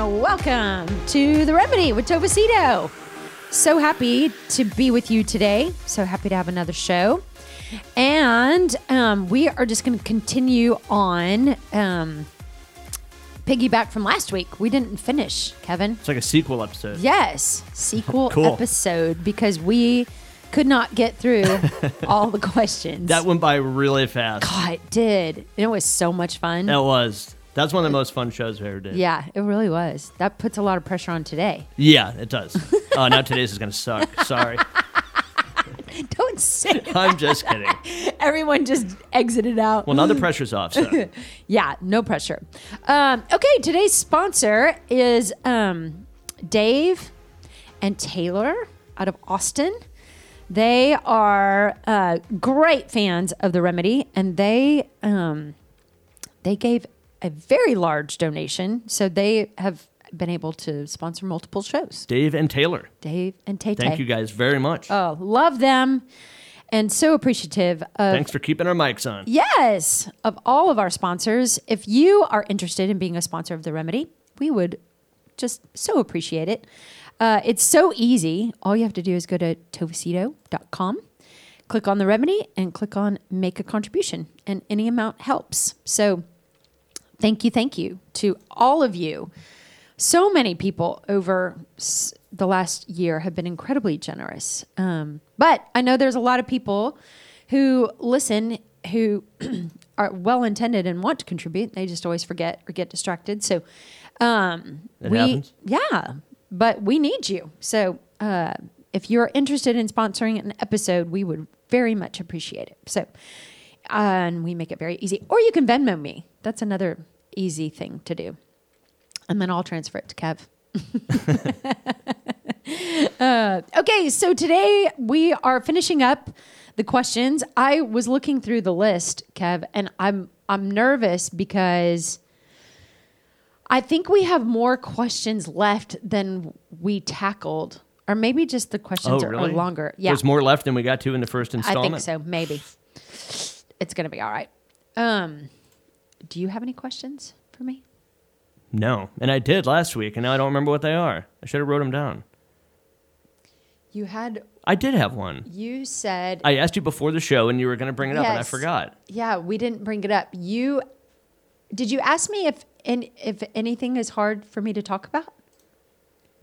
And welcome to The Remedy with Tova Sido. So happy to be with you today. So happy to have another show. And um, we are just going to continue on um, piggyback from last week. We didn't finish, Kevin. It's like a sequel episode. Yes, sequel Cool. episode because we could not get through all the questions. That went by really fast. God, it did. And it was so much fun. That was. That's one of the most fun shows we ever did. Yeah, it really was. That puts a lot of pressure on today. Yeah, it does. oh, now today's is going to suck. Sorry. Don't say it. I'm just kidding. Everyone just exited out. Well, now the pressure's off. So. Yeah, no pressure. Um, okay, today's sponsor is um, Dave and Taylor out of Austin. They are uh, great fans of the remedy, and they um, they gave a very large donation, so they have been able to sponsor multiple shows. Dave and Taylor, Dave and Tay thank you guys very much. Oh, love them, and so appreciative of Thanks for keeping our mics on. Yes, of all of our sponsors. If you are interested in being a sponsor of The Remedy, we would just so appreciate it. Uh, it's so easy. All you have to do is go to tovasido.com, click on The Remedy, and click on Make a Contribution, and any amount helps. So thank you, thank you to all of you. So many people over s- the last year have been incredibly generous. Um, but I know there's a lot of people who listen who are well intended and want to contribute. They just always forget or get distracted. So, um, we, happens. yeah, but we need you. So, uh, if you're interested in sponsoring an episode, we would very much appreciate it. So, and we make it very easy. Or you can Venmo me. That's another easy thing to do. And then I'll transfer it to Kev. uh, okay, so today we are finishing up the questions. I was looking through the list, Kev, and I'm I'm nervous because I think we have more questions left than we tackled, or maybe just the questions Oh, are, really? are longer. Yeah, There's more left than we got to in the first installment. I think so. Maybe it's gonna be all right. Um, do you have any questions for me? No, and I did last week, and now I don't remember what they are. I should have wrote them down. You had I did have one. you said I asked you before the show, and you were going to bring it up, and I forgot. yeah. We didn't bring it up. You did you ask me if and if anything is hard for me to talk about,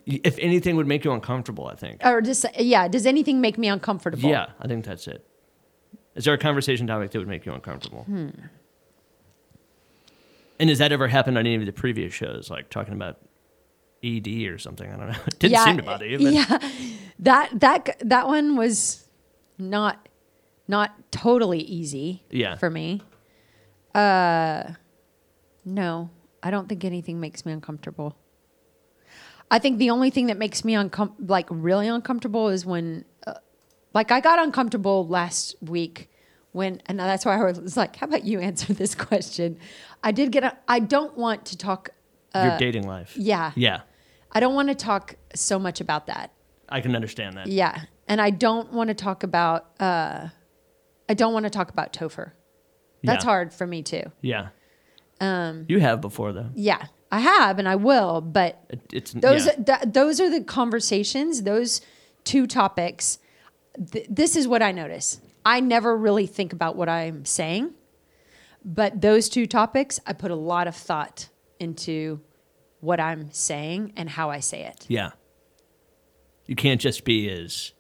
If anything would make you uncomfortable, I think. or just yeah? Does anything make me uncomfortable? Yeah, I think that's it. Is there a conversation topic that would make you uncomfortable? Hmm. And has that ever happened on any of the previous shows, like talking about ED or something? I don't know. It didn't yeah, seem to bother you. But Yeah, that that that one was not not totally easy. Yeah. for me. Uh, no, I don't think anything makes me uncomfortable. I think the only thing that makes me uncom- like really uncomfortable is when, uh, like, I got uncomfortable last week when, and that's why I was like, "How about you answer this question?" I did get. A, I don't want to talk. your dating life. uh, Yeah, Yeah, I don't want to talk so much about that. I can understand that. Yeah, and I don't want to talk about. Uh, I don't want to talk about Topher. That's Yeah. hard for me too. Yeah. Um, you have before though. Yeah, I have and I will, but It, it's those yeah. th- those are the conversations. Those two topics. Th- this is what I notice. I never really think about what I'm saying, but those two topics, I put a lot of thought into what I'm saying and how I say it. yeah. You can't just be as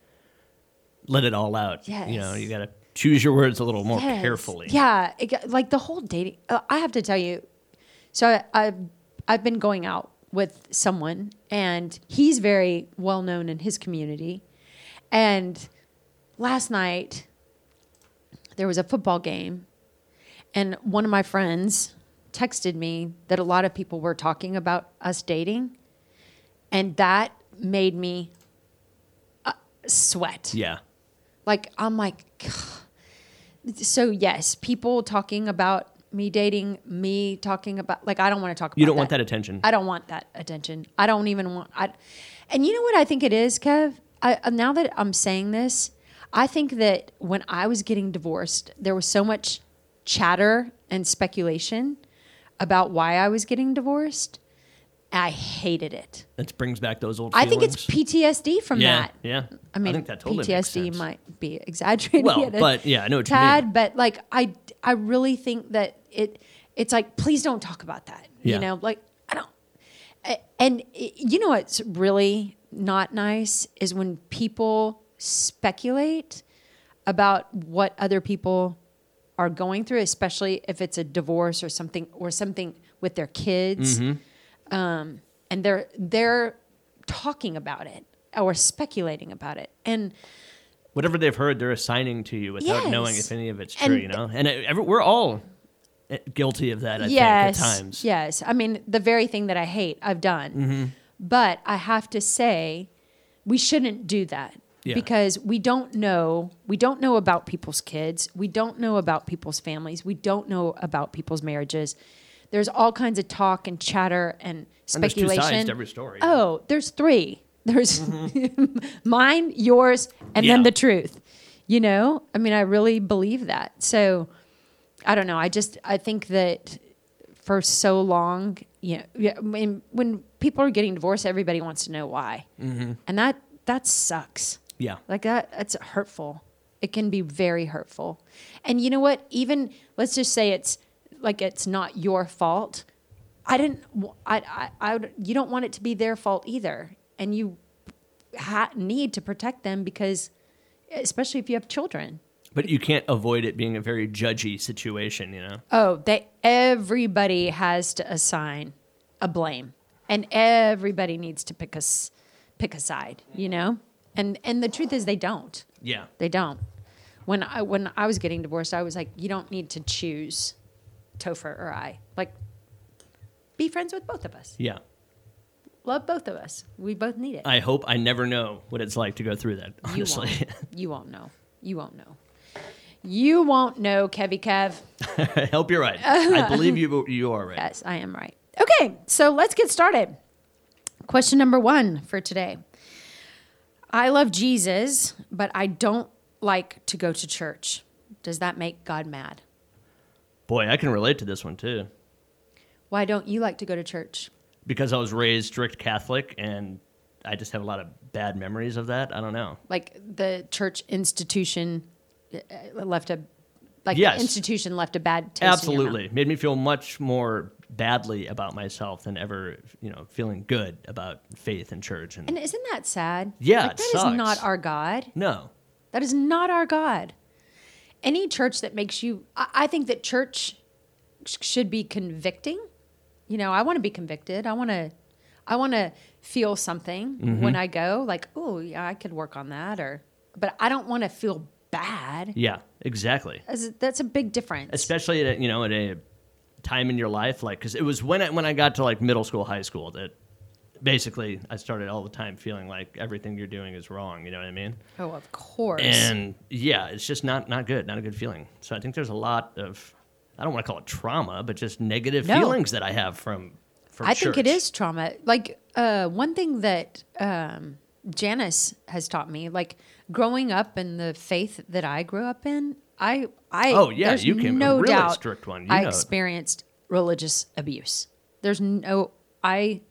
let it all out. Yes. You know, you got to choose your words a little more Yes. carefully. Yeah, it, like the whole dating. Uh, I have to tell you. So I, I've I've been going out with someone, and he's very well known in his community. And last night there was a football game, and one of my friends texted me that a lot of people were talking about us dating, and that made me uh, sweat. Yeah. Like I'm like, so yes, people talking about me dating, me talking about like I don't want to talk. about You don't want that attention. I don't want that attention. I don't even want. I, and you know what I think it is, Kev. I, uh, now that I'm saying this, I think that when I was getting divorced, there was so much chatter and speculation about why I was getting divorced. I hated it. It brings back those old. I think it's. PTSD from yeah, that. Yeah. I mean, think that totally PTSD might be exaggerated. Well, but yeah, I know what you tad, but like I, I really think that it, it's like please don't talk about that. Yeah. You know, like I don't. And you know what's really not nice is when people speculate about what other people are going through, especially if it's a divorce or something or something with their kids, Mm-hmm. um, and they're they're talking about it or speculating about it, and Whatever they've heard, they're assigning to you without knowing if any of it's true. And- you know, and it, every, we're all eh, guilty of that. I yes, think at times. yes. I mean, the very thing that I hate, I've done. Mm-hmm. But I have to say, we shouldn't do that Yeah. because we don't know. We don't know about people's kids. We don't know about people's families. We don't know about people's marriages. There's all kinds of talk and chatter and And there's two speculation. sides to every story. Oh, there's three. There's mine, yours, and then Mm-hmm. The truth. You know, I mean, I really believe that. So I don't know. I just I think that for so long, you know, yeah, I when people are getting divorced, everybody wants to know why, Mm-hmm. and that that sucks. Yeah. Like that, that's hurtful. It can be very hurtful. And you know what? Even let's just say it's like it's not your fault. I didn't. I. I. you don't want it to be their fault either, and you ha- need to protect them because, especially if you have children. But you can't avoid it being a very judgy situation. You know. Oh, they. Everybody has to assign a blame, and everybody needs to pick a s- pick a side. You know, and and the truth is they don't. Yeah. They don't. When I when I was getting divorced, I was like, you don't need to choose Topher or I. Like, be friends with both of us. Yeah. Love both of us. We both need it. I hope I never know what it's like to go through that. you Honestly. won't. You won't know. You won't know. You won't know, Kevy Kev. I hope you're right. I believe you. You are right. Yes, I am right. Okay, so let's get started. Question number one for today. I love Jesus, but I don't like to go to church. Does that make God mad? Boy, I can relate to this one too. Why don't you like to go to church? because I was raised strict Catholic and I just have a lot of bad memories of that. I don't know. Like the church institution uh, left a like Yes. the institution left a bad taste in your mouth. Absolutely. Made me feel much more badly about myself than ever, you know, feeling good about faith and church and, And isn't that sad? Yeah, like, that is sucks. not our God. no. That is not our God. Any church that makes you, I, I think that church sh- should be convicting. You know, I want to be convicted. I want to, I want to feel something Mm-hmm. when I go, like, oh yeah, I could work on that, or, but I don't want to feel bad. Yeah, exactly. That's, that's a big difference. Especially at a, you know at a time in your life like cuz it was when I, when I got to like middle school, high school that basically I started all the time feeling like everything you're doing is wrong, you know what I mean? oh, of course. And yeah, it's just not not good, not a good feeling. So I think there's a lot of I don't want to call it trauma, but just negative No. feelings that I have from from I think it is trauma. Like uh, one thing that um, Janice has taught me, like growing up in the faith that I grew up in, I, I, Oh, yeah, you came no a really doubt strict one. You I it. experienced religious abuse. There's no, I,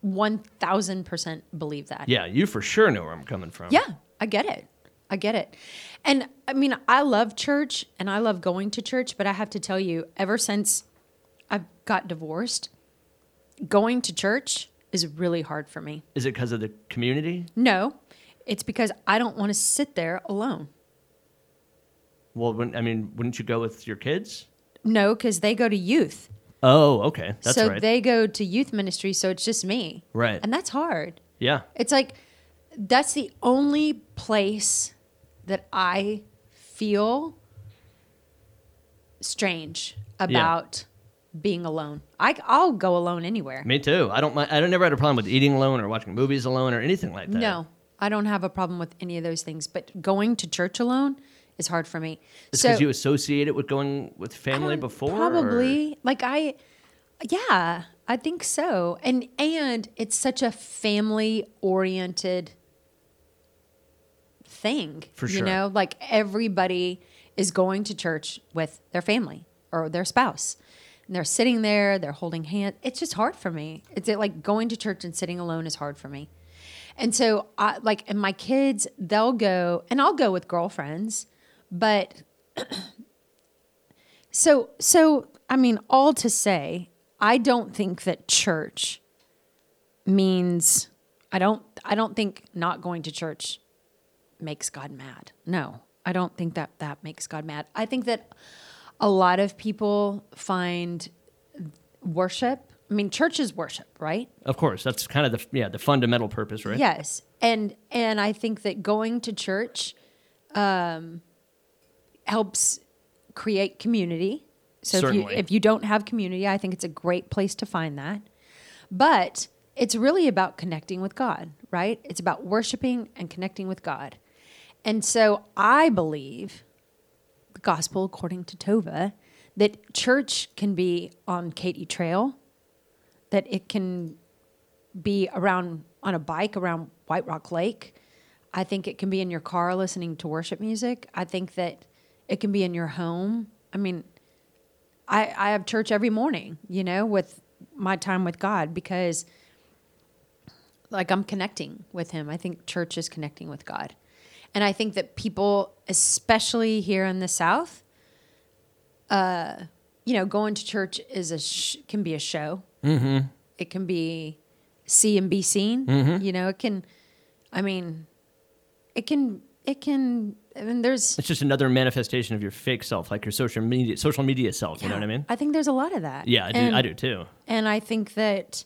one thousand percent believe that. Yeah, you for sure know where I'm coming from. Yeah, I get it. I get it. And I mean, I love church and I love going to church, but I have to tell you, ever since I got divorced, going to church is really hard for me. Is it because of the community? No, it's because I don't want to sit there alone. Well, when, I mean, wouldn't you go with your kids? No, because they go to youth. Oh, okay, that's so right. they go to youth ministry, so it's just me. Right. And that's hard. yeah, It's like that's the only place that I feel strange about being alone. I I'll go alone anywhere. Me too. I don't mind. I don't never had a problem with eating alone or watching movies alone or anything like that. No, I don't have a problem with any of those things. But going to church alone is hard for me. It's so because you associate it with going with family before. or- Probably. Like I yeah, I think so. And and it's such a family oriented thing. For sure. You know, like everybody is going to church with their family or their spouse. And they're sitting there, they're holding hands. It's just hard for me. It's like going to church and sitting alone is hard for me. And so I like and my kids, they'll go and I'll go with girlfriends, but so so I mean all to say, I don't think that church means I don't I don't think not going to church makes God mad. No. I don't think that that makes God mad. I think that a lot of people find worship I mean church is worship, right? Of course, that's kind of the yeah the fundamental purpose, right? Yes, and and I think that going to church um, helps create community. So if you if you don't have community, I think it's a great place to find that. But it's really about connecting with God, right? It's about worshiping and connecting with God. And so I believe the gospel according to Tova that church can be on Katy Trail, that it can be around on a bike around White Rock Lake. I think it can be in your car listening to worship music. I think that it can be in your home. I mean, I, I have church every morning, you know, with my time with God because like I'm connecting with him. I think church is connecting with God. And I think that people, especially here in the South, uh, you know, going to church is a sh- can be a show. Mm-hmm. It can be see and be seen. You know, it can. I mean, it can. It can. I mean, there's. It's just another manifestation of your fake self, like your social media social media self. You know what I mean? I think there's a lot of that. Yeah, I do. And- I do too. And I think that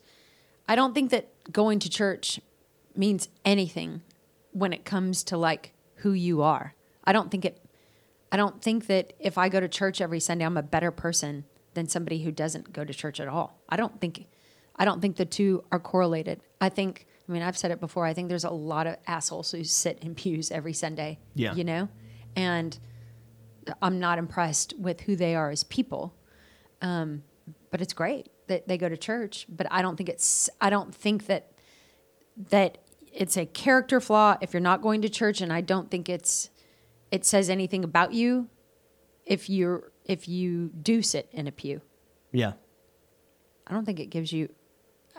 I don't think that going to church means anything when it comes to like who you are. I don't think it I don't think that if I go to church every Sunday I'm a better person than somebody who doesn't go to church at all. I don't think I don't think the two are correlated. I think I mean I've said it before. I think there's a lot of assholes who sit in pews every Sunday. Yeah. You know? And I'm not impressed with who they are as people Um, but it's great that they go to church but i don't think it's i don't think that that it's a character flaw if you're not going to church and i don't think it's it says anything about you if you're if you do sit in a pew Yeah. i don't think it gives you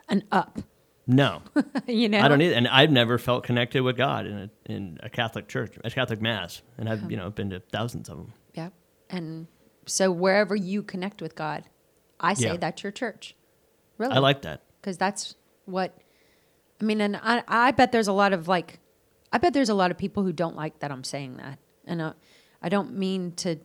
an up No, you know I don't either. And I've never felt connected with God in a in a Catholic church, a Catholic mass, and I've you know been to thousands of them. yeah and so wherever you connect with god i say Yeah. that's your church really I like that. because that's what I mean. And I, I bet there's a lot of like, I bet there's a lot of people who don't like that I'm saying that, and uh, I don't mean to.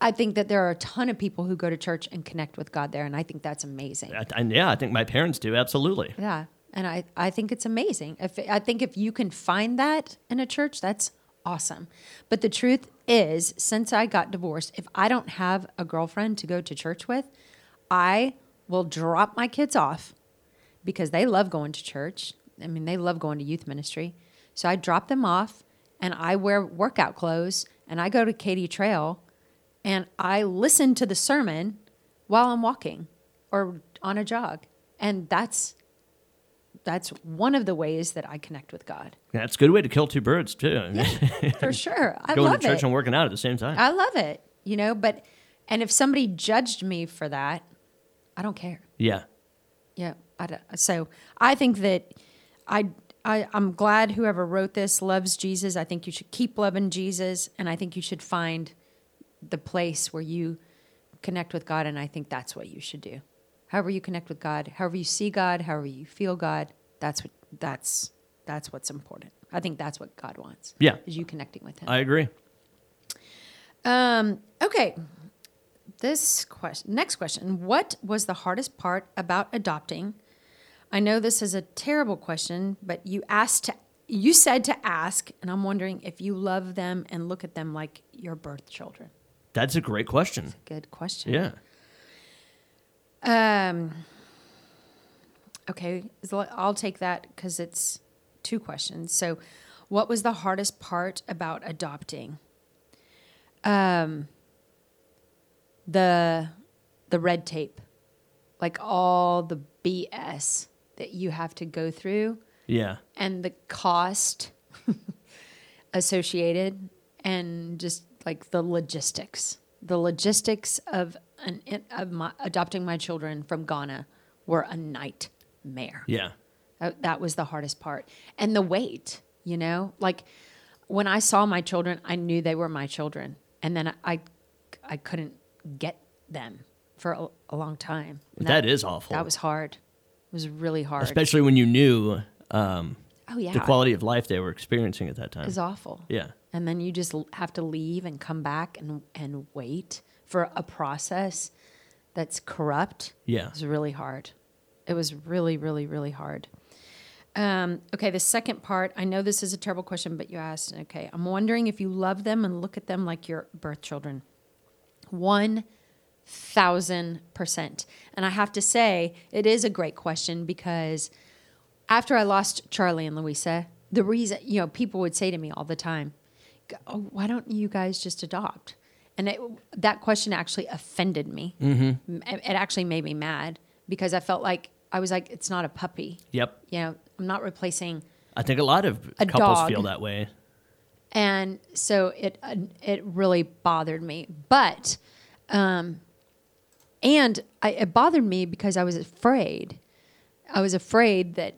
I think that there are a ton of people who go to church and connect with God there, and I think that's amazing. I, and yeah, I think my parents do absolutely. Yeah, and I I think it's amazing. If I think if you can find that in a church, that's awesome. But the truth is, since I got divorced, if I don't have a girlfriend to go to church with, I will drop my kids off because they love going to church. I mean, they love going to youth ministry. So I drop them off and I wear workout clothes and I go to Katy Trail and I listen to the sermon while I'm walking or on a jog. And that's that's one of the ways that I connect with God. Yeah, it's a good way to kill two birds too. Mean, For sure. I Going love to church it. and working out at the same time. I love it. You know, but and if somebody judged me for that, I don't care. yeah. Yeah. I don't, so I think that I, I I'm glad whoever wrote this loves Jesus. I think you should keep loving Jesus, and I think you should find the place where you connect with God, and I think that's what you should do. However you connect with God, however you see God, however you feel God, that's what that's that's what's important. I think that's what God wants. Yeah. is you connecting with Him. I agree. Um, okay. This question, next question. What was the hardest part about adopting? I know this is a terrible question, but you asked to, you said to ask, and I'm wondering if you love them and look at them like your birth children. That's a great question. Good question. Yeah. Um. Okay, I'll take that because it's two questions. So, what was the hardest part about adopting? Um. The, the red tape, like all the BS that you have to go through, Yeah. and the cost associated, and just like the logistics. The logistics of an of my, adopting my children from Ghana were a nightmare. Yeah. That, that was the hardest part. And the wait, you know, like when I saw my children, I knew they were my children. And then I, I couldn't get them for a, a long time. And that is awful. That was hard. It was really hard. Especially when you knew um, oh yeah, the quality of life they were experiencing at that time. is awful. Yeah. And then you just have to leave and come back and and wait for a process that's corrupt. Yeah. It was really hard. It was really, really, really hard. Um, okay, the second part. I know this is a terrible question, but you asked. Okay, I'm wondering if you love them and look at them like your birth children. One thousand percent. And I have to say, it is a great question because after I lost Charlie and Luisa, the reason you know people would say to me all the time, oh, "Why don't you guys just adopt?" And it, that question actually offended me. Mm-hmm. It, it actually made me mad because I felt like I was like, "It's not a puppy." Yep. You know, I'm not replacing. I think a lot of A couples dog. feel that way. and so it uh, it really bothered me but um and I, it bothered me because i was afraid i was afraid that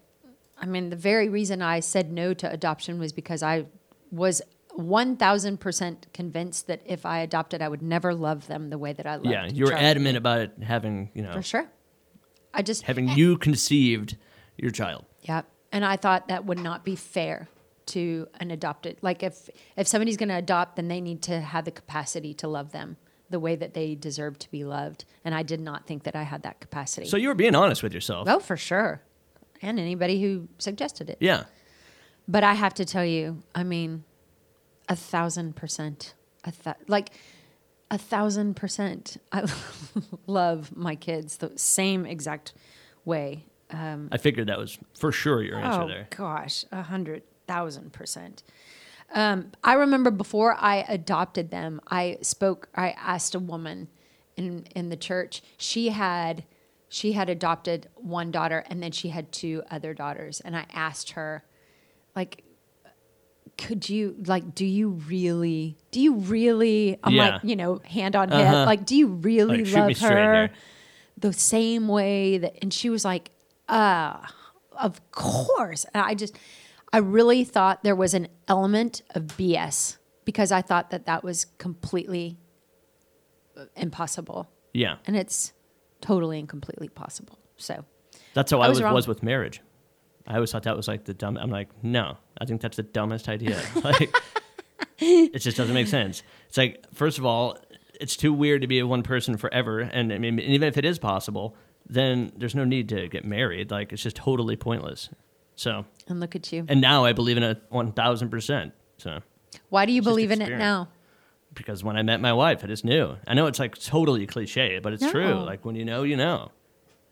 i mean the very reason i said no to adoption was because i was 1000% convinced that if i adopted i would never love them the way that i loved Yeah. You were Charlie. adamant about it having, you know, for sure i just having you conceived your child. Yeah. And I thought that would not be fair to an adopted. Like if if somebody's going to adopt, then they need to have the capacity to love them the way that they deserve to be loved. And I did not think that I had that capacity. So you were being honest with yourself. oh, for sure. And anybody who suggested it. Yeah. But I have to tell you, I mean, a thousand percent, a th- like a thousand percent. I love my kids the same exact way. I figured that was for sure your answer oh there. gosh, a hundred thousand percent. Um, I remember before I adopted them, I spoke. I asked a woman in in the church. She had she had adopted one daughter, and then she had two other daughters. And I asked her, like, could you like? Do you really? Do you really? I'm Yeah. like, you know, hand on Uh-huh. hip. Like, do you really Like, love her? the same way that and she was like uh of course and i just i really thought there was an element of bs because i thought that that was completely uh, impossible Yeah. and it's totally and completely possible so That's how I I was was, was with marriage. I always thought that was like the dumb. I'm like, no, I think that's the dumbest idea. like, it just doesn't make sense. It's like, first of all, it's too weird to be one person forever, and I mean, even if it is possible, then there's no need to get married. Like, it's just totally pointless. So, and look at you and now I believe in it one thousand percent. So, why do you believe in it now because when I met my wife, I just knew. I know it's like totally cliche, but it's true. Like when you know, you know.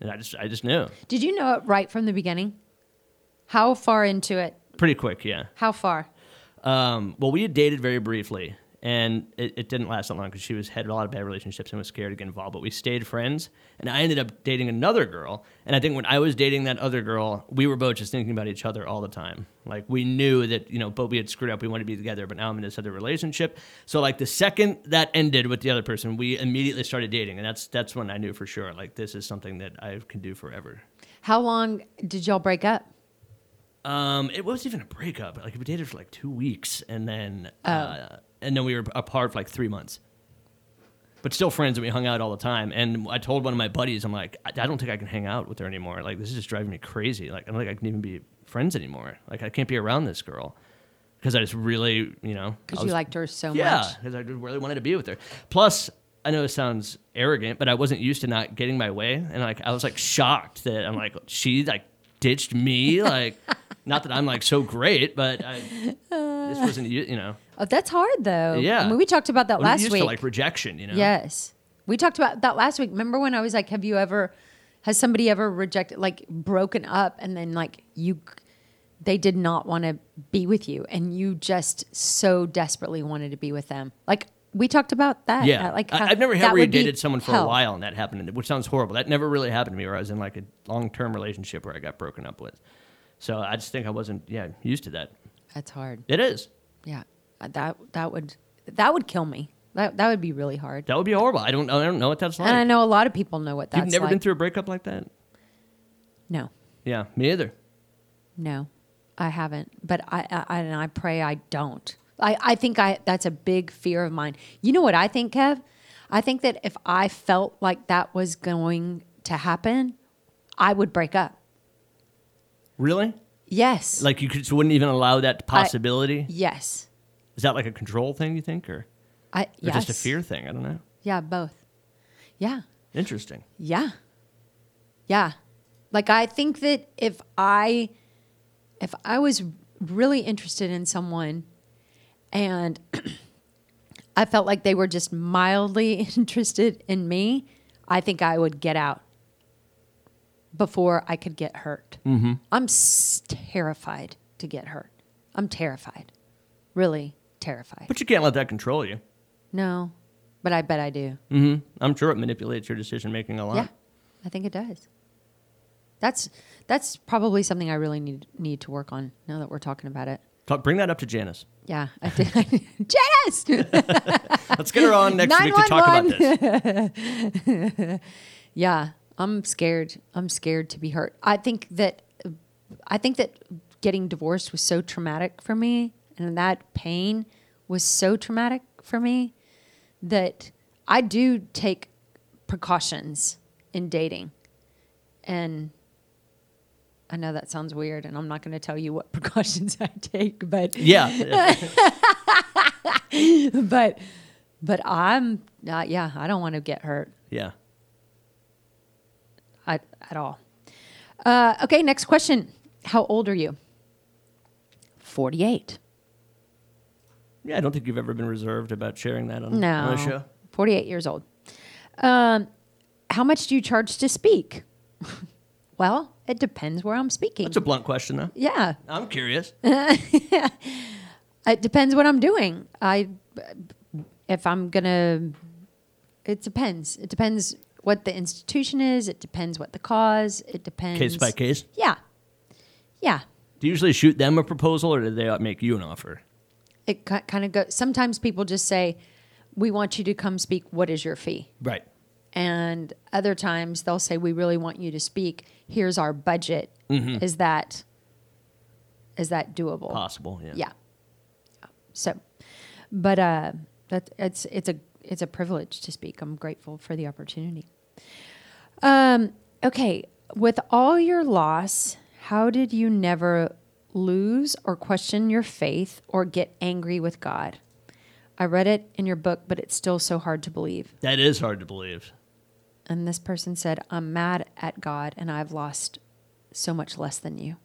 And I just, I just knew did you know it right from the beginning how far into it pretty quick. Yeah. how far Um, well, we had dated very briefly, and it, it didn't last that long because she was had a lot of bad relationships and was scared to get involved. But we stayed friends, and I ended up dating another girl. And I think when I was dating that other girl, we were both just thinking about each other all the time. Like we knew that you know, but we had screwed up. We wanted to be together, but now I'm in this other relationship. So like the second that ended with the other person, we immediately started dating, and that's that's when I knew for sure like this is something that I can do forever. how long did y'all break up Um, it wasn't even a breakup. Like we dated for like two weeks, and then Oh. uh, and then we were apart for like three months. But still friends, and we hung out all the time. And I told one of my buddies, I'm like, I, I don't think I can hang out with her anymore. Like this is just driving me crazy. Like I don't think I can even be friends anymore. Like I can't be around this girl because I just really, you know, because you liked her so yeah, much because I just really wanted to be with her. Plus, I know it sounds arrogant, but I wasn't used to not getting my way, and like I was like shocked that I'm like she like ditched me. Like, not that I'm like so great, but I, uh, this wasn't you. You know, oh, that's hard though Yeah. I mean, we talked about that I'm last used week to like rejection. You know, Yes. We talked about that last week. Remember when I was like, "Have you ever? Has somebody ever rejected, like, broken up, and then like you, they did not want to be with you, and you just so desperately wanted to be with them? Like we talked about that. Yeah, uh, like I, how I've never had would be dated someone for hell. a while and that happened, which sounds horrible. That never really happened to me, where I was in like a long term relationship where I got broken up with. So I just think I wasn't, yeah, used to that. That's hard. It is. Yeah, Uh, that that would that would kill me. That that would be really hard. That would be horrible. I don't, I don't know what that's like. and I know a lot of people know what that's like. You've never like. been through a breakup like that? no, Yeah, me either. no, I haven't. But I, I and I pray I don't. I, I think I that's a big fear of mine. You know what I think, Kev? I think that if I felt like that was going to happen, I would break up. Really? Yes. Like you could, so wouldn't even allow that possibility? yes. Is that like a control thing, you think, or, or yes. just a fear thing? I don't know. Yeah, both. Yeah. Interesting. Yeah. Yeah. Like I think that if I if I was really interested in someone and I felt like they were just mildly interested in me, I think I would get out before I could get hurt. Mm-hmm. I'm s- terrified to get hurt. I'm terrified. Really terrified. But you can't let that control you. No, but I bet I do. hmm I'm sure it manipulates your decision making a lot. Yeah, I think it does. That's that's probably something I really need need to work on now that we're talking about it. Talk, bring that up to Janice. Yeah, I did. Janice, Let's get her on next week to talk about this. yeah, I'm scared. I'm scared to be hurt. I think that I think that getting divorced was so traumatic for me, and that pain was so traumatic for me that I do take precautions in dating, and I know that sounds weird, and I'm not going to tell you what precautions I take, but Yeah. but but I'm uh, yeah, I don't want to get hurt yeah. at, at all. Uh, okay, next question. How old are you? 48. Yeah, I don't think you've ever been reserved about sharing that on, No. on the show. 48 years old. Um, how much do you charge to speak? well, it depends where I'm speaking. That's a blunt question, though. yeah, I'm curious. it depends what I'm doing. I if I'm gonna, it depends. It depends what the institution is. It depends what the cause. It depends Case by case. Yeah, yeah. Do you usually shoot them a proposal, or do they make you an offer? It kind of goes. Sometimes people just say, "We want you to come speak. What is your fee?" Right. And other times they'll say, "We really want you to speak. Here's our budget. Is that is that doable?" Possible. Yeah. Yeah. So, but uh, that it's it's a it's a privilege to speak. I'm grateful for the opportunity. Um. Okay. With all your loss, how did you never lose or question your faith or get angry with God? I read it in your book, but it's still so hard to believe. That is hard to believe. And this person said, I'm mad at God and I've lost so much less than you.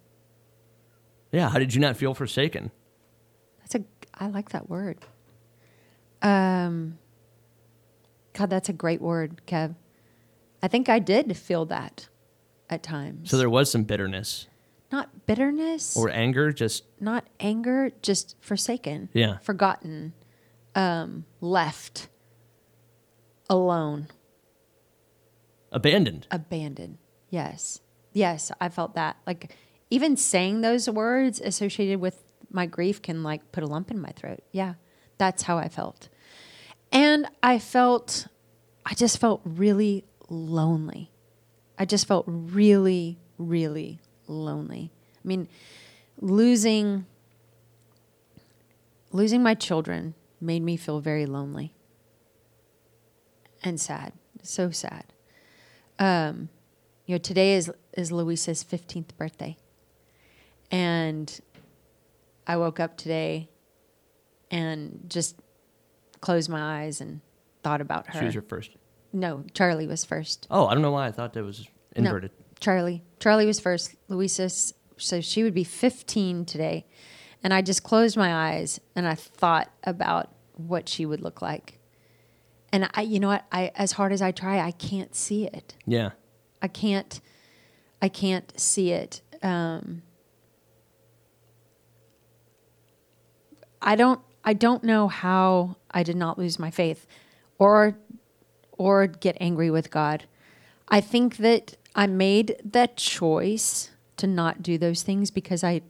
Yeah. How did you not feel forsaken? That's a I like that word. Um God, that's a great word, Kev. I think I did feel that at times. So there was some bitterness not bitterness or anger. Just not anger, just forsaken. Yeah. Forgotten. Um, left. Alone. Abandoned. Abandoned. Yes. Yes, I felt that. Like even saying those words associated with my grief can like put a lump in my throat. Yeah. That's how I felt. And I felt I just felt really lonely. I just felt really really lonely. I mean, losing losing my children made me feel very lonely and sad. So sad um, you know, today is is Luisa's fifteenth birthday, and I woke up today and just closed my eyes and thought about her. She was your first. no, Charlie was first. Oh, I don't know why I thought that was inverted. No, Charlie. Charlie was first. Luisa's so she would be fifteen today, and I just closed my eyes and I thought about what she would look like, And I, you know what? I, as hard as I try, I can't see it. Yeah. I can't, I can't see it. Um, I don't, I don't know how I did not lose my faith, or, or get angry with God. I think that I made that choice to not do those things because I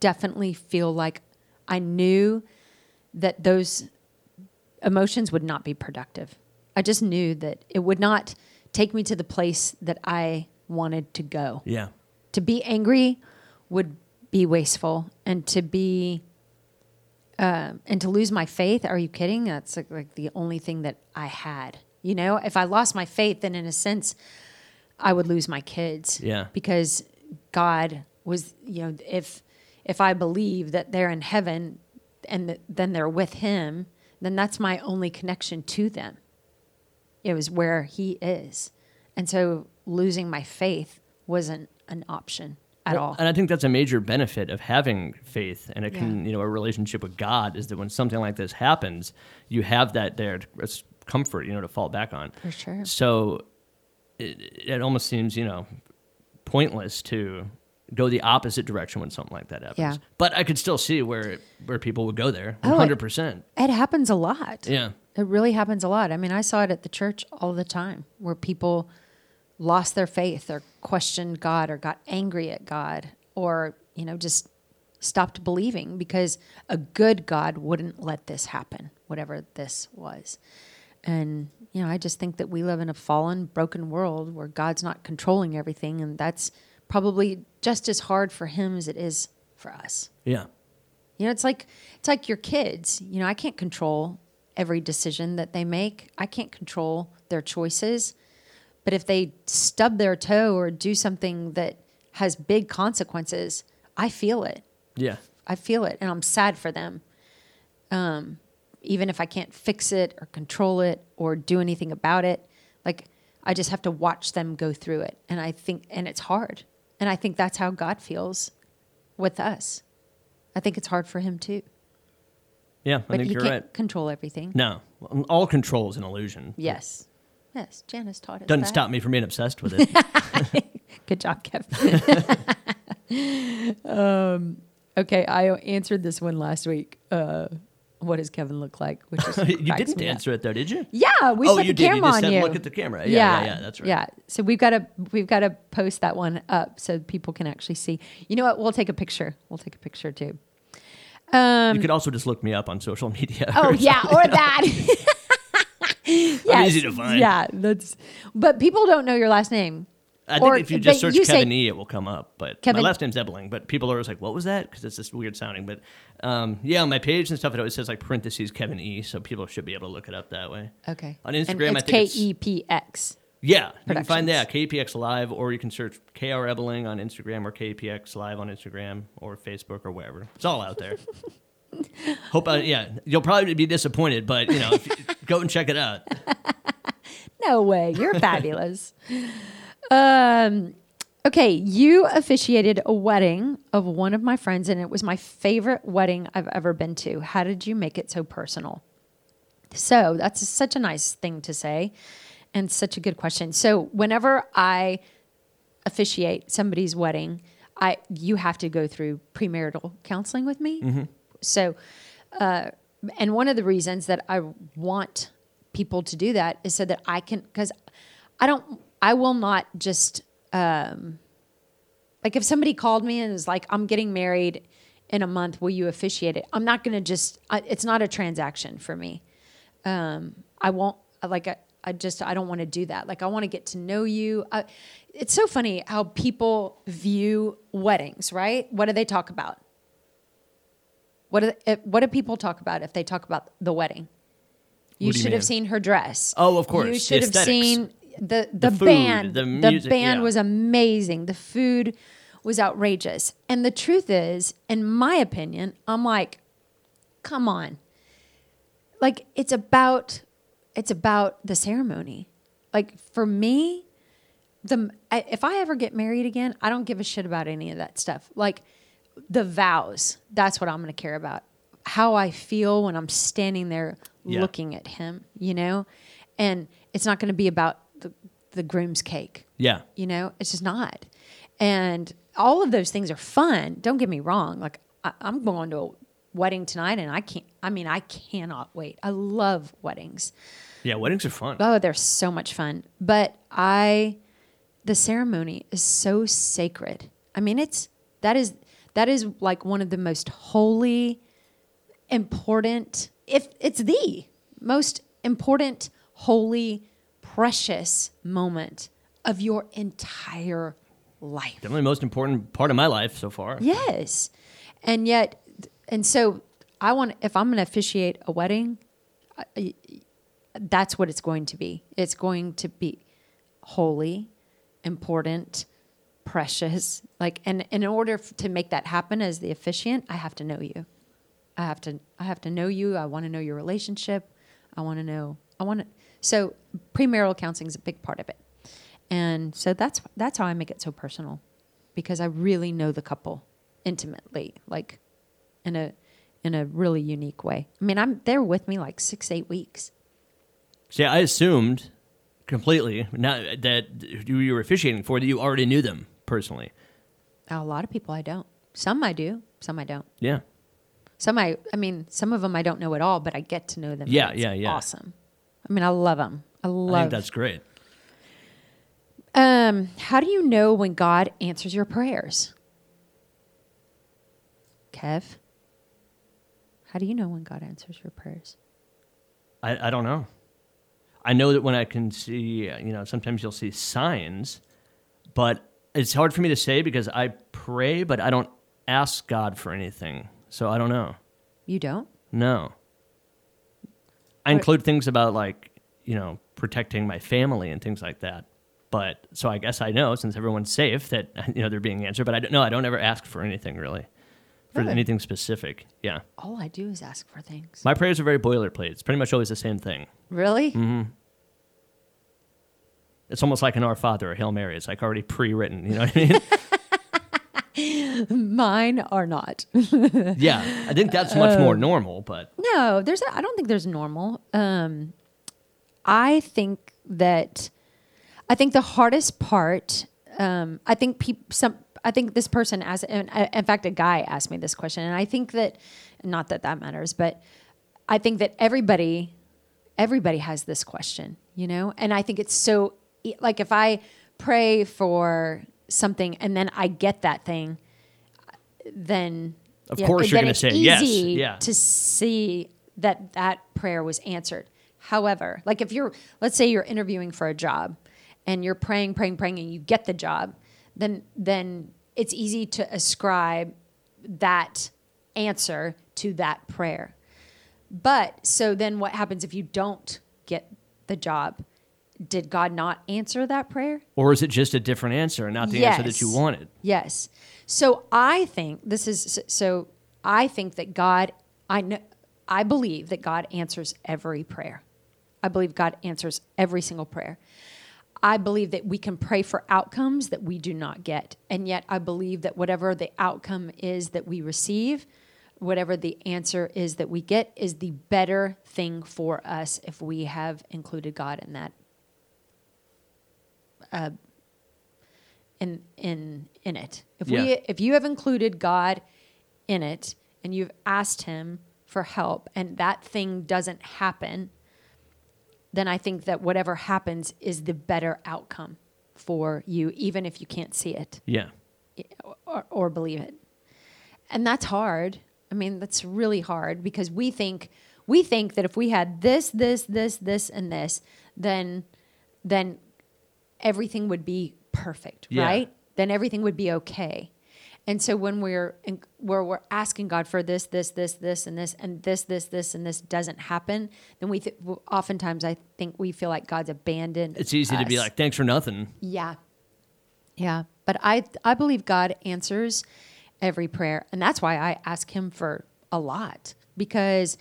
definitely feel like I knew that those emotions would not be productive. I just knew that it would not take me to the place that I wanted to go. Yeah. To be angry would be wasteful, and to be um and to lose my faith. Are you kidding? That's like, like the only thing that I had. You know, if I lost my faith, then in a sense, I would lose my kids. Yeah. Because God was, you know, if if I believe that they're in heaven and that then they're with Him, then that's my only connection to them. It was where He is, and so losing my faith wasn't an option at Well, all. And I think that's a major benefit of having faith and a Yeah. you know a relationship with God is that when something like this happens, you have that there as comfort, you know, to fall back on. For sure. So it, it almost seems you know pointless to go the opposite direction when something like that happens. Yeah. But I could still see where where people would go there, Oh, one hundred percent. It happens a lot. Yeah. It really happens a lot. I mean, I saw it at the church all the time where people lost their faith or questioned God or got angry at God or, you know, just stopped believing because a good God wouldn't let this happen, whatever this was. And, you know, I just think that we live in a fallen, broken world where God's not controlling everything. And that's probably just as hard for him as it is for us. Yeah. You know, it's like it's like your kids. You know, I can't control every decision that they make. I can't control their choices. But if they stub their toe or do something that has big consequences, I feel it. Yeah. I feel it, and I'm sad for them. Um, even if I can't fix it or control it or do anything about it, like I just have to watch them go through it, and I think, and it's hard, and I think that's how God feels with us. I think it's hard for Him too, Yeah. I but think He you're can't right. control everything. No, all control is an illusion. Yes, yes, Janice taught us. Doesn't that. stop me from being obsessed with it. Good job, Kevin. um, okay, I answered this one last week. Uh, what does Kevin look like? Which is you didn't me up. answer it though, did you? Yeah, we oh, put you the did. You camera just on you. look at the camera. Yeah, yeah, yeah. that's right. Yeah. So we've got to we've got to post that one up so people can actually see. You know what? We'll take a picture. We'll take a picture too. Um, you could also just look me up on social media. oh or yeah, or that. Yes, easy to find. Yeah, that's. But people don't know your last name. I think Or- if you just search you say- Kevin E, it will come up. But Kevin- my last name's Ebling. But people are always like, "What was that?" Because it's just weird sounding. But um, yeah, on my page and stuff, it always says like parentheses Kevin E, so people should be able to look it up that way. Okay. On And Instagram, I think K it's- E P X. Yeah, you can find that KPX Live, or you can search KR Ebling on Instagram or KPX Live on Instagram or Facebook or wherever. It's all out there. Hope, I, yeah, you'll probably be disappointed, but you know, if you, go and check it out. No way. You're fabulous. Um, okay, you officiated a wedding of one of my friends, and it was my favorite wedding I've ever been to. How did you make it so personal? So that's such a nice thing to say, and such a good question. So whenever I officiate somebody's wedding, I you have to go through premarital counseling with me. So, uh, and one of the reasons that I want people to do that is so that I can, because I don't, I will not just, um, like if somebody called me and was like, I'm getting married in a month, will you officiate it? I'm not going to just, I, it's not a transaction for me. Um, I won't, like, I, I just, I don't want to do that. Like, I want to get to know you. I, it's so funny how people view weddings, right? What do they talk about? What do, they, what do people talk about if they talk about the wedding? You you should have seen her dress. Oh, of course, You should have seen the the, The food, band. the music, band yeah. was amazing. The food was outrageous. And the truth is, in my opinion, I'm like, come on. Like it's about it's about the ceremony. Like for me, the if I ever get married again, I don't give a shit about any of that stuff. Like the vows, that's what I'm going to care about. how I feel when I'm standing there Yeah. looking at him, you know? And it's not going to be about the, the groom's cake, Yeah. you know? It's just not. And all of those things are fun. Don't get me wrong. Like, I, I'm going to a wedding tonight and I can't, I mean, I cannot wait. I love weddings. Yeah. Weddings are fun. Oh, they're so much fun. But I, the ceremony is so sacred. I mean, it's that is that is like one of the most holy, important. If it's the most important, holy, precious moment of your entire life. Definitely the most important part of my life so far. Yes. And yet, and so I want, if I'm going to officiate a wedding, I- that's what it's going to be. It's going to be holy, important, precious. Like, and, and in order f- to make that happen as the officiant, I have to know you. I have to, I have to know you. I want to know your relationship. I want to know, I want to, so premarital counseling is a big part of it. And so that's, that's how I make it so personal because I really know the couple intimately, like in a, in a really unique way. I mean, I'm, they're with me like six, eight weeks. See, I assumed completely now that you were officiating for that you already knew them personally. A lot of people I don't. Some I do, some I don't. Yeah. Some I, I mean, some of them I don't know at all, but I get to know them. Yeah, yeah, yeah. Awesome. I mean, I love them. I love. I think that's great. um, how do you know when God answers your prayers? Kev, how do you know when God answers your prayers? I, I don't know. I know that when I can see, you know, sometimes you'll see signs, but it's hard for me to say because I pray, but I don't ask God for anything. So I don't know. You don't? No. I include things about like, you know, protecting my family and things like that. But so I guess I know since everyone's safe that you know they're being answered. But I don't know. I don't ever ask for anything really, for anything specific. Yeah, All I do is ask for things. my prayers are very boilerplate. It's pretty much always the same thing. really? Mm-hmm. It's almost like an Our Father or Hail Mary. It's like already pre-written. You know what I mean? Mine are not. yeah, I think that's much Uh, more normal. But No, there's. A, I don't think there's normal. Um, I think that. I think the hardest part. Um, I think peop, some. I think this person asked. And uh, in fact, a guy asked me this question, and I think that, not that that matters, but I think that everybody, everybody has this question, you know, and I think it's so. Like if I pray for something and then I get that thing, then Of course you're gonna it's say yes, easy yeah. to see that that prayer was answered. However, like if you're, let's say you're interviewing for a job, and you're praying, praying, praying, and you get the job, then then it's easy to ascribe that answer to that prayer. But so then what happens if you don't get the job? Did God not answer that prayer? or is it just a different answer and not the answer that you wanted? Yes. So I think this is so I think that God I know I believe that God answers every prayer. I believe God answers every single prayer. I believe that we can pray for outcomes that we do not get. And yet I believe that whatever the outcome is that we receive, whatever the answer is that we get is the better thing for us if we have included God in that uh, in in in it. If we if you have included God in it and you've asked him for help and that thing doesn't happen, then I think that whatever happens is the better outcome for you even if you can't see it Yeah. or, or believe it. And that's hard. I mean, that's really hard because we think we think that if we had this, this, this, this, and this, then then everything would be perfect, Yeah. right? Then everything would be okay. And so when we're in, where we're asking God for this, this, this, this, and this, and this, this, this, and this doesn't happen, then we th- oftentimes I think we feel like God's abandoned. It's easy to be like, thanks for nothing. Yeah. Yeah. But I I believe God answers every prayer. And that's why I ask him for a lot. Because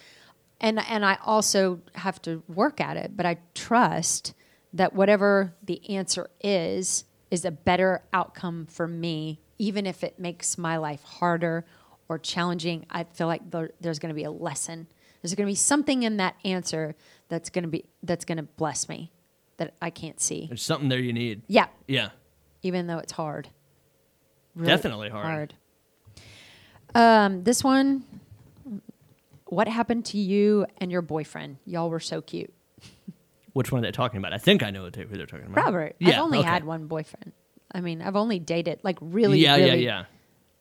and and I also have to work at it, but I trust that whatever the answer is is a better outcome for me, even if it makes my life harder or challenging, I feel like there, there's going to be a lesson. There's going to be something in that answer that's going to be that's going to bless me that I can't see. There's something there you need. Yeah, Yeah. even though it's hard. Definitely hard. Um, this one. What happened to you and your boyfriend? Y'all were so cute. Which one are they talking about? I think I know who they're talking about. Robert, Yeah. I've only okay. had one boyfriend. I mean, I've only dated like really, Yeah, yeah, really, yeah.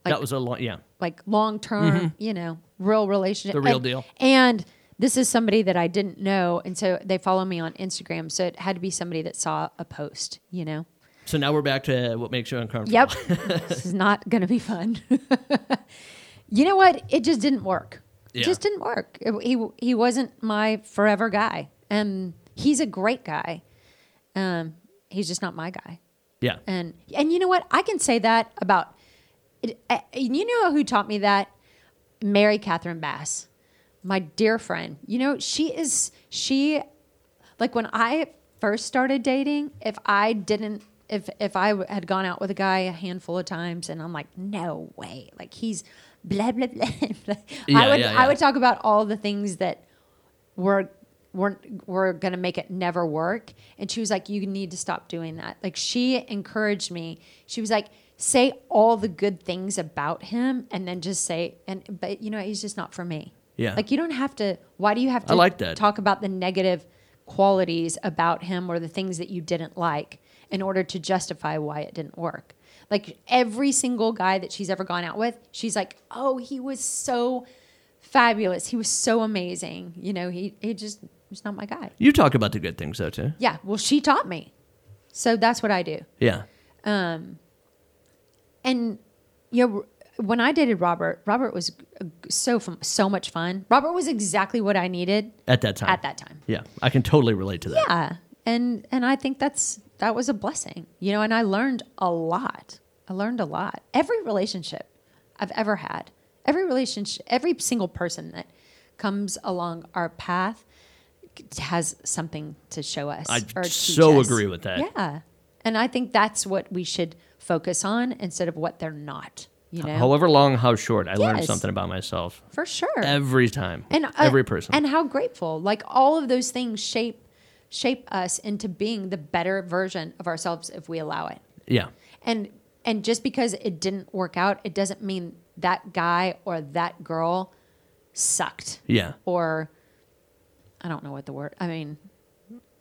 like- that was a long. Yeah. like long term, you know, real relationship. Mm-hmm. The real And- deal. And this is somebody that I didn't know, and so they follow me on Instagram. So it had to be somebody that saw a post, you know. So now we're back to what makes you uncomfortable. Yep, this is not going to be fun. you know what? It just didn't work. It Yeah. just didn't work. It- he he wasn't my forever guy, and he's a great guy. Um, he's just not my guy. Yeah. And and you know what? I can say that about. It, uh, you know who taught me that? Mary Catherine Bass, my dear friend. You know she is she, like when I first started dating. If I didn't, if if I had gone out with a guy a handful of times, and I'm like, no way, like he's blah blah blah. blah. Yeah, I would yeah, I would talk about all the things that were weren't were gonna make it never work. And she was like, You need to stop doing that. Like she encouraged me. She was like, say all the good things about him and then just say and but you know, he's just not for me. Yeah. Like you don't have to why do you have to I like that. talk about the negative qualities about him or the things that you didn't like in order to justify why it didn't work? Like every single guy that she's ever gone out with, she's like, Oh, he was so fabulous. He was so amazing. You know, he he just was not my guy. You talk about the good things though too. Yeah, well, she taught me, so that's what I do. Yeah. Um. And you know, when I dated Robert, Robert was so fun, so much fun. Robert was exactly what I needed At that time. at that time. Yeah. I can totally relate to that. Yeah, and and I think that's that was a blessing, you know. And I learned a lot. I learned a lot. Every relationship I've ever had, every relationship, every single person that comes along our path has something to show us. I so us. agree with that. Yeah, and I think that's what we should focus on instead of what they're not. You know, However long, how short, I learned something about myself for sure. every time. and uh, every person. and how grateful like all of those things shape shape us into being the better version of ourselves if we allow it yeah. and and just because it didn't work out it doesn't mean that guy or that girl sucked Yeah. or i don't know what the word i mean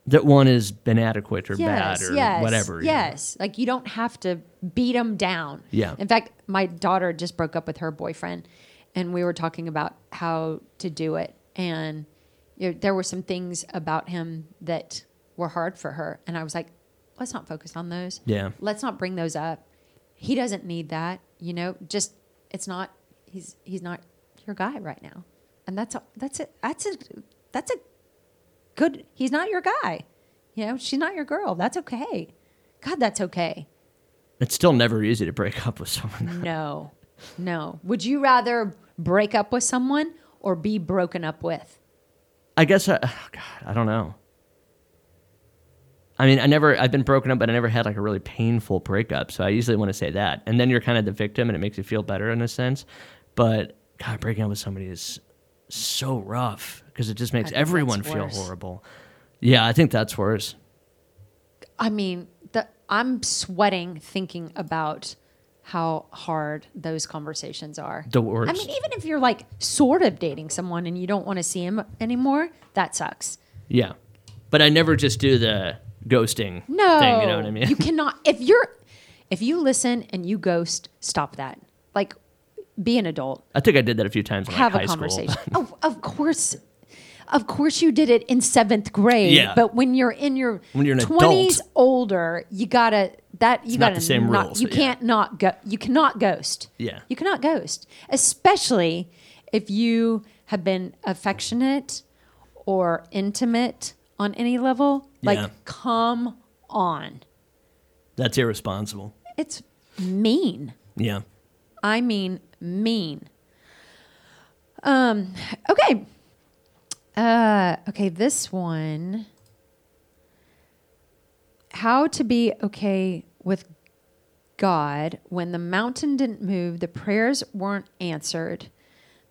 That one is inadequate or yes, bad or yes, whatever. you know. Yes, like you don't have to beat them down. Yeah. In fact, my daughter just broke up with her boyfriend, and we were talking about how to do it, and you know, there were some things about him that were hard for her, and I was like, let's not focus on those. Yeah. Let's not bring those up. He doesn't need that. You know, just it's not. He's he's not your guy right now, and that's a, that's it. That's a that's a good he's not your guy you know she's not your girl that's okay god that's okay It's still never easy to break up with someone. no no would you rather break up with someone or be broken up with I guess I, oh God, I don't know. I mean, I never, I've been broken up, but I never had like a really painful breakup. So I usually want to say that. And then you're kind of the victim and it makes you feel better in a sense. But God, breaking up with somebody is so rough because it just makes everyone feel worse. horrible. Yeah, I think that's worse. i mean the, i'm sweating thinking about how hard those conversations are The worst. i mean even if you're like sort of dating someone and you don't want to see him anymore that sucks Yeah. But I never just do the ghosting No, thing. You know what I mean? You cannot. If you're, if you listen and you ghost, stop that. Like, be an adult. I think I did that a few times in like, Have high a school. conversation. oh, of course, of course you did it in seventh grade. Yeah. But when you're in your When you're twenties, older, you gotta that you not gotta the same not, rules, You yeah. can't not go. You cannot ghost. Yeah. You cannot ghost, especially if you have been affectionate or intimate on any level. Like, Yeah. come on. That's irresponsible. It's mean. Yeah. I mean mean. Um okay. Uh okay, this one how to be okay with God when the mountain didn't move, the prayers weren't answered,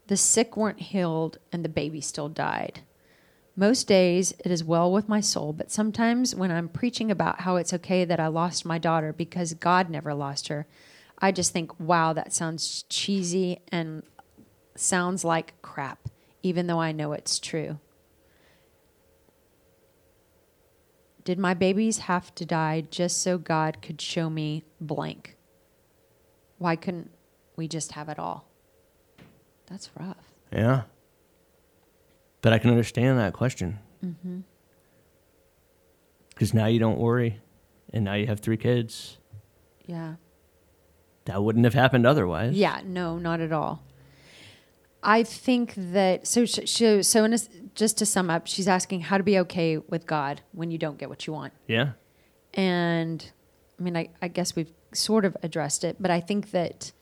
the sick weren't healed, and the baby still died. Most days it is well with my soul, but sometimes when I'm preaching about how it's okay that I lost my daughter because God never lost her, I just think, wow, that sounds cheesy and sounds like crap, even though I know it's true. Did my babies have to die just so God could show me blank? Why couldn't we just have it all? That's rough. Yeah. But I can understand that question. Mm-hmm. Because now you don't worry, and now you have three kids. Yeah. That wouldn't have happened otherwise. Yeah, no, not at all. I think that so so in a, just to sum up, she's asking how to be okay with God when you don't get what you want. Yeah. And I mean, I, I guess we've sort of addressed it, but I think that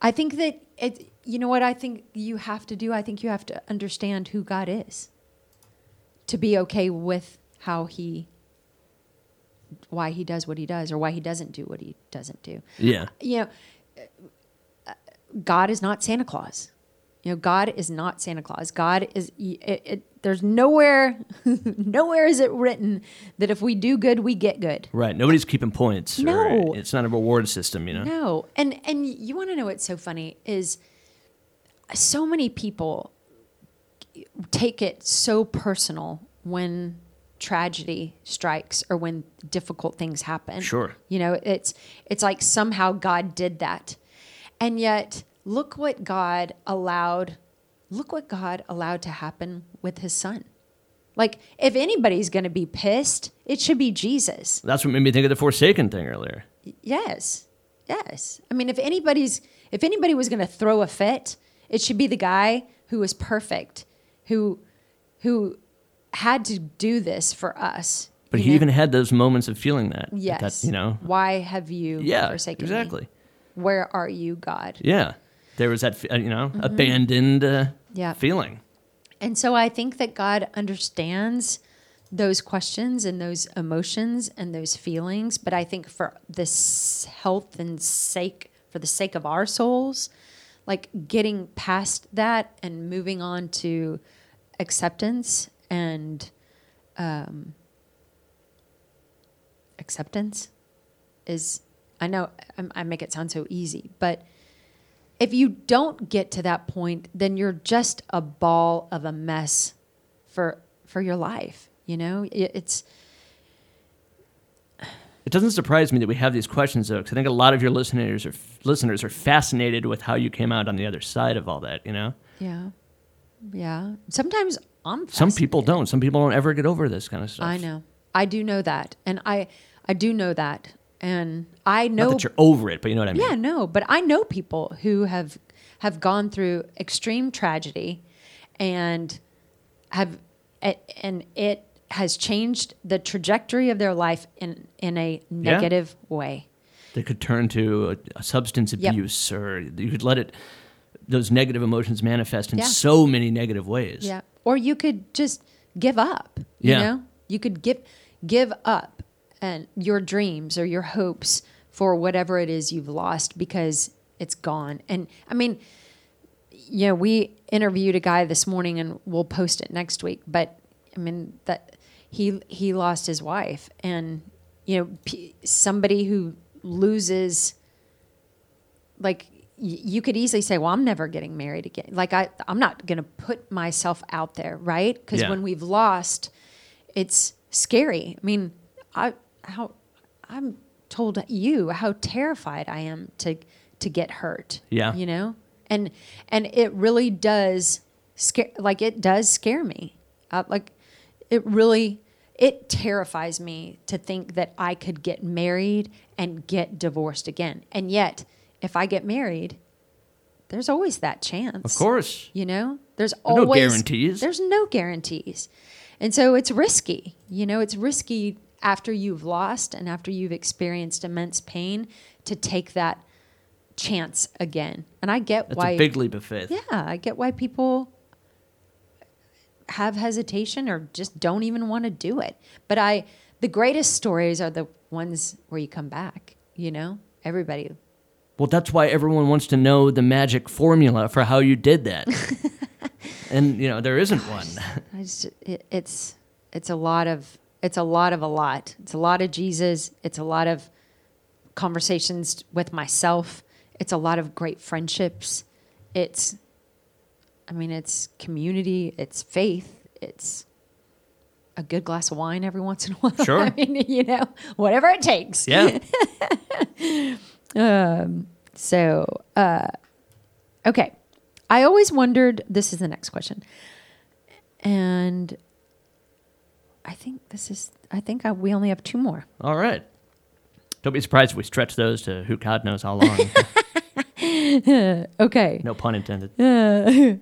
I think that it you know what I think you have to do? I think you have to understand who God is to be okay with how he why he does what he does or why he doesn't do what he doesn't do. Yeah. You know, uh, God is not Santa Claus. You know, God is not Santa Claus. God is. It, it, there's nowhere, nowhere is it written that if we do good, we get good. Right. Nobody's keeping points. No. it's not a reward system, you know? No, and and you want to know what's so funny is so many people take it so personal when tragedy strikes or when difficult things happen. Sure. You know, it's it's like somehow God did that. And yet, look what God allowed look what God allowed to happen with his son. Like if anybody's going to be pissed, it should be Jesus. That's what made me think of the Forsaken thing earlier. Yes. Yes. I mean, if anybody's if anybody was going to throw a fit, it should be the guy who was perfect, who who had to do this for us. But he know? even had those moments of feeling that. yes. That, you know? why have you Yeah. forsaken Exactly. me? Exactly. Where are you, God? Yeah. There was that, uh, you know, abandoned uh, Mm-hmm. Yeah. feeling. And so I think that God understands those questions and those emotions and those feelings. But I think for this health and sake, for the sake of our souls, like getting past that and moving on to acceptance and um, acceptance is, I know I, I make it sound so easy, but if you don't get to that point, then you're just a ball of a mess for for your life. You know, it's It doesn't surprise me that we have these questions, though, because I think a lot of your listeners are listeners are fascinated with how you came out on the other side of all that. You know, yeah, yeah. Sometimes I'm. some people don't. Some people don't ever get over this kind of stuff. I know. I do know that, and I I do know that, and I Not know. that you're over it, but you know what I mean. Yeah, no, but I know people who have have gone through extreme tragedy, and have and it has changed the trajectory of their life in in a negative way. They could turn to a, a substance Yep. abuse, or you could let it those negative emotions manifest in Yeah. so many negative ways. Yeah. Or you could just give up. You Yeah. know? You could give give up and your dreams or your hopes for whatever it is you've lost because it's gone. And I mean, you know, we interviewed a guy this morning and we'll post it next week, but I mean that he he lost his wife and you know p- somebody who loses like y- you could easily say well i'm never getting married again like i i'm not going to put myself out there right because Yeah. when we've lost it's scary i mean i how i'm told you how terrified i am to to get hurt Yeah. you know? And and it really does scare like it does scare me. Uh, like it really it terrifies me to think that i could get married and get divorced again. And yet if i get married there's always that chance. Of course. you know? There's There are no always guarantees. there's no guarantees. And so it's risky. You know it's risky after you've lost and after you've experienced immense pain to take that chance again and i get That's why a big leap of faith. yeah i get why people have hesitation or just don't even want to do it but i the greatest stories are the ones where you come back You know, everybody. Well, that's why everyone wants to know the magic formula for how you did that. and you know, there isn't one. I just, it, it's it's a lot of it's a lot of a lot. It's a lot of Jesus. It's a lot of conversations with myself. It's a lot of great friendships. It's I mean, it's community, it's faith, it's a good glass of wine every once in a while. Sure. I mean, you know, whatever it takes. Yeah. So, uh, okay. I always wondered this is the next question. And I think this is, I think I, we only have two more. All right. Don't be surprised if we stretch those to who God knows how long. Okay. no pun intended.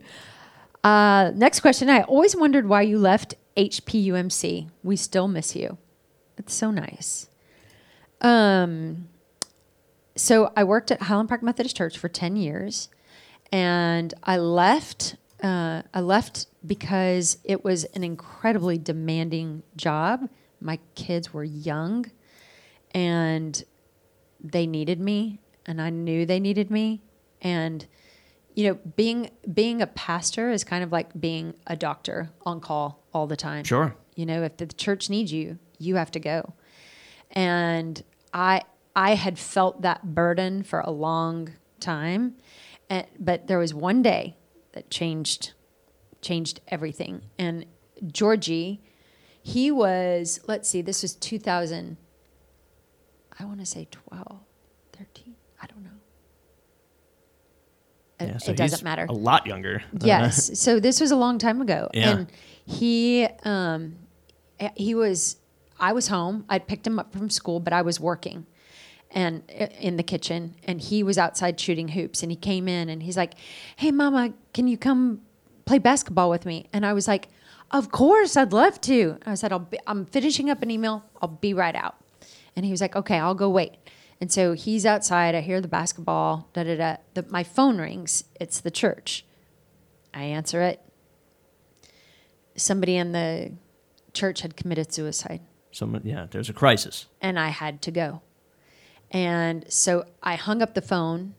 Uh, next question. I always wondered why you left HPUMC. We still miss you. It's so nice. Um, so I worked at Highland Park Methodist Church for 10 years and I left. Uh, I left because it was an incredibly demanding job. My kids were young and they needed me and I knew they needed me and you know being being a pastor is kind of like being a doctor on call all the time Sure. you know if the church needs you you have to go and i i had felt that burden for a long time and, but there was one day that changed changed everything. And georgie he was let's see this was 2000 i want to say 12 13 i don't know. It, Yeah, so it doesn't matter. A lot younger. than- yes so this was a long time ago. Yeah. and he um he was i was home. I'd picked him up from school but i was working and uh, in the kitchen and he was outside shooting hoops and he came in and he's like hey mama can you come play basketball with me? And i was like of course i'd love to. I said I'll be, i'm finishing up an email. I'll be right out. And he was like okay i'll go wait. And so he's outside. I hear the basketball da da da. The, my phone rings. It's the church. I answer it. Somebody in the church had committed suicide. Someone, yeah, there's a crisis. and I had to go. And so I hung up the phone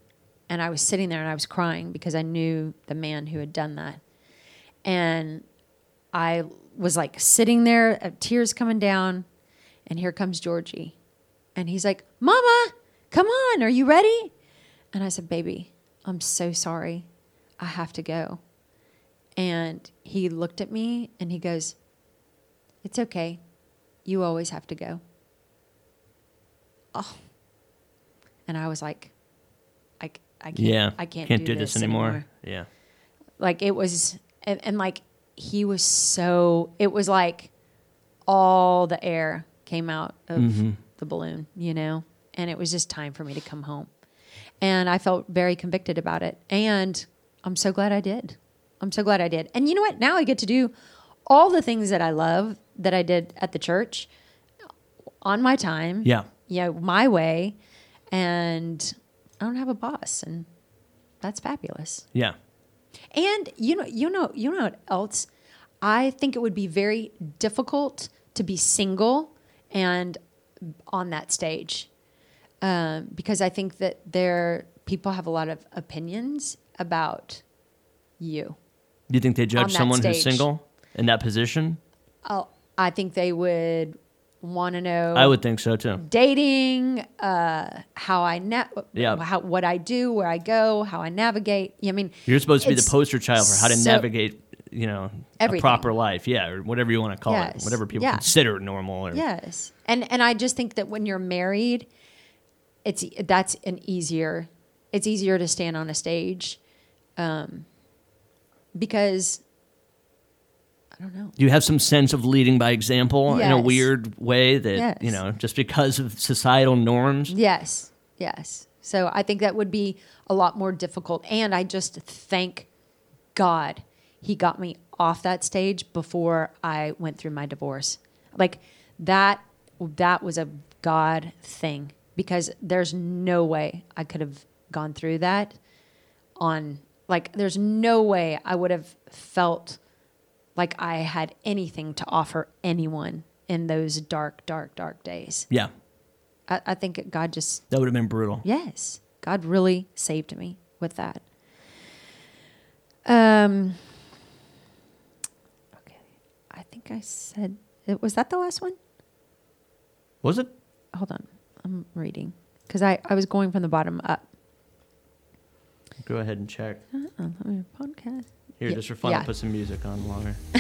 and I was sitting there and I was crying because I knew the man who had done that. And I was like sitting there, uh, tears coming down, and here comes Georgie. And he's like, Mama, come on, are you ready? And I said, Baby, I'm so sorry. I have to go. And he looked at me and he goes, It's okay. You always have to go. Oh. And I was like, I, I can't, Yeah. I can't, do, this, anymore. Yeah. like it was and, and like he was so it was like all the air came out of Mm-hmm. the balloon you know and it was just time for me to come home and i felt very convicted about it and i'm so glad i did i'm so glad i did and you know what now i get to do all the things that i love that i did at the church on my time Yeah. you know, my way and i don't have a boss and that's fabulous Yeah. and you know, you know, you know what else? I think it would be very difficult to be single and on that stage, um, because I think that there people have a lot of opinions about you. Do you think they judge someone who's single in that position? Oh, I think they would want to know. I would think so too. dating, uh, how I na- Yeah. how what I do, where I go, how I navigate. I mean, You're supposed to be the poster child for how to so- navigate, you know, Everything. a proper life. Yeah, or whatever you want to call it, whatever people Yeah. consider normal. Or, Yes, and and I just think that when you're married, it's that's an easier. It's easier to stand on a stage, um, because I don't know. You have some sense of leading by example in a weird way that Yes. you know, just because of societal norms. Yes, yes. So I think that would be a lot more difficult, and I just thank God he got me off that stage before I went through my divorce. Like that, that was a God thing because there's no way I could have gone through that on like there's no way I would have felt like I had anything to offer anyone in those dark, dark, dark days. Yeah. I, I think God just That would have been brutal. Yes, God really saved me with that. Um. Okay, I think I said it was that the last one. Was it? Hold on, I'm reading because I I was going from the bottom up. Go ahead and check. Uh-uh, let me podcast. Here, Yeah, just for fun, yeah. I'll put some music on longer.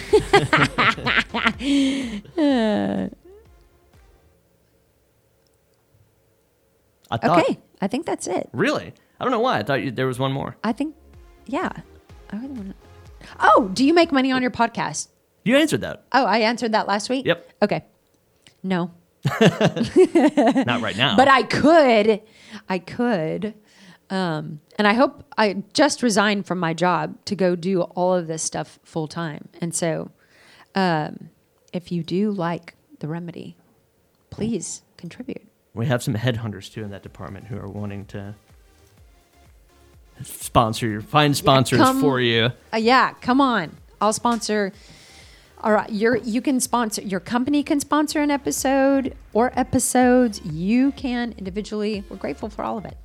I thought. Okay, I think that's it. Really? I don't know why. I thought you, there was one more. I think, yeah. I really want to. Oh, do you make money on your podcast? You answered that. Oh, I answered that last week. Yep. Okay. No, Not right now. but I could. I could. Um, and I hope I just resigned from my job to go do all of this stuff full time. And so, um, if you do like the remedy, please contribute. we have some headhunters too in that department who are wanting to sponsor your find sponsors come- for you. Uh, yeah, come on. I'll sponsor. All right, you're you can sponsor your company can sponsor an episode or episodes. You can individually. We're grateful for all of it.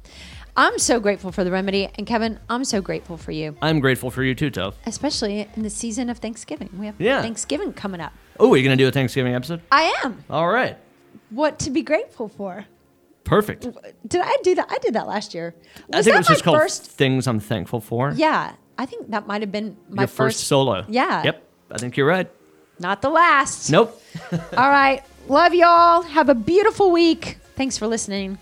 I'm so grateful for the remedy, and Kevin, I'm so grateful for you, I'm grateful for you too, Toph. especially in the season of Thanksgiving. We have Yeah. Thanksgiving coming up. Oh, are you gonna do a Thanksgiving episode? I am. All right. What to be grateful for? Perfect. Did I do that? I did that last year. I think it was just called first? Things I'm Thankful For. Yeah, I think that might have been my Your first, solo. Yeah. Yep. I think you're right. Not the last. Nope. All right. Love y'all. Have a beautiful week. Thanks for listening.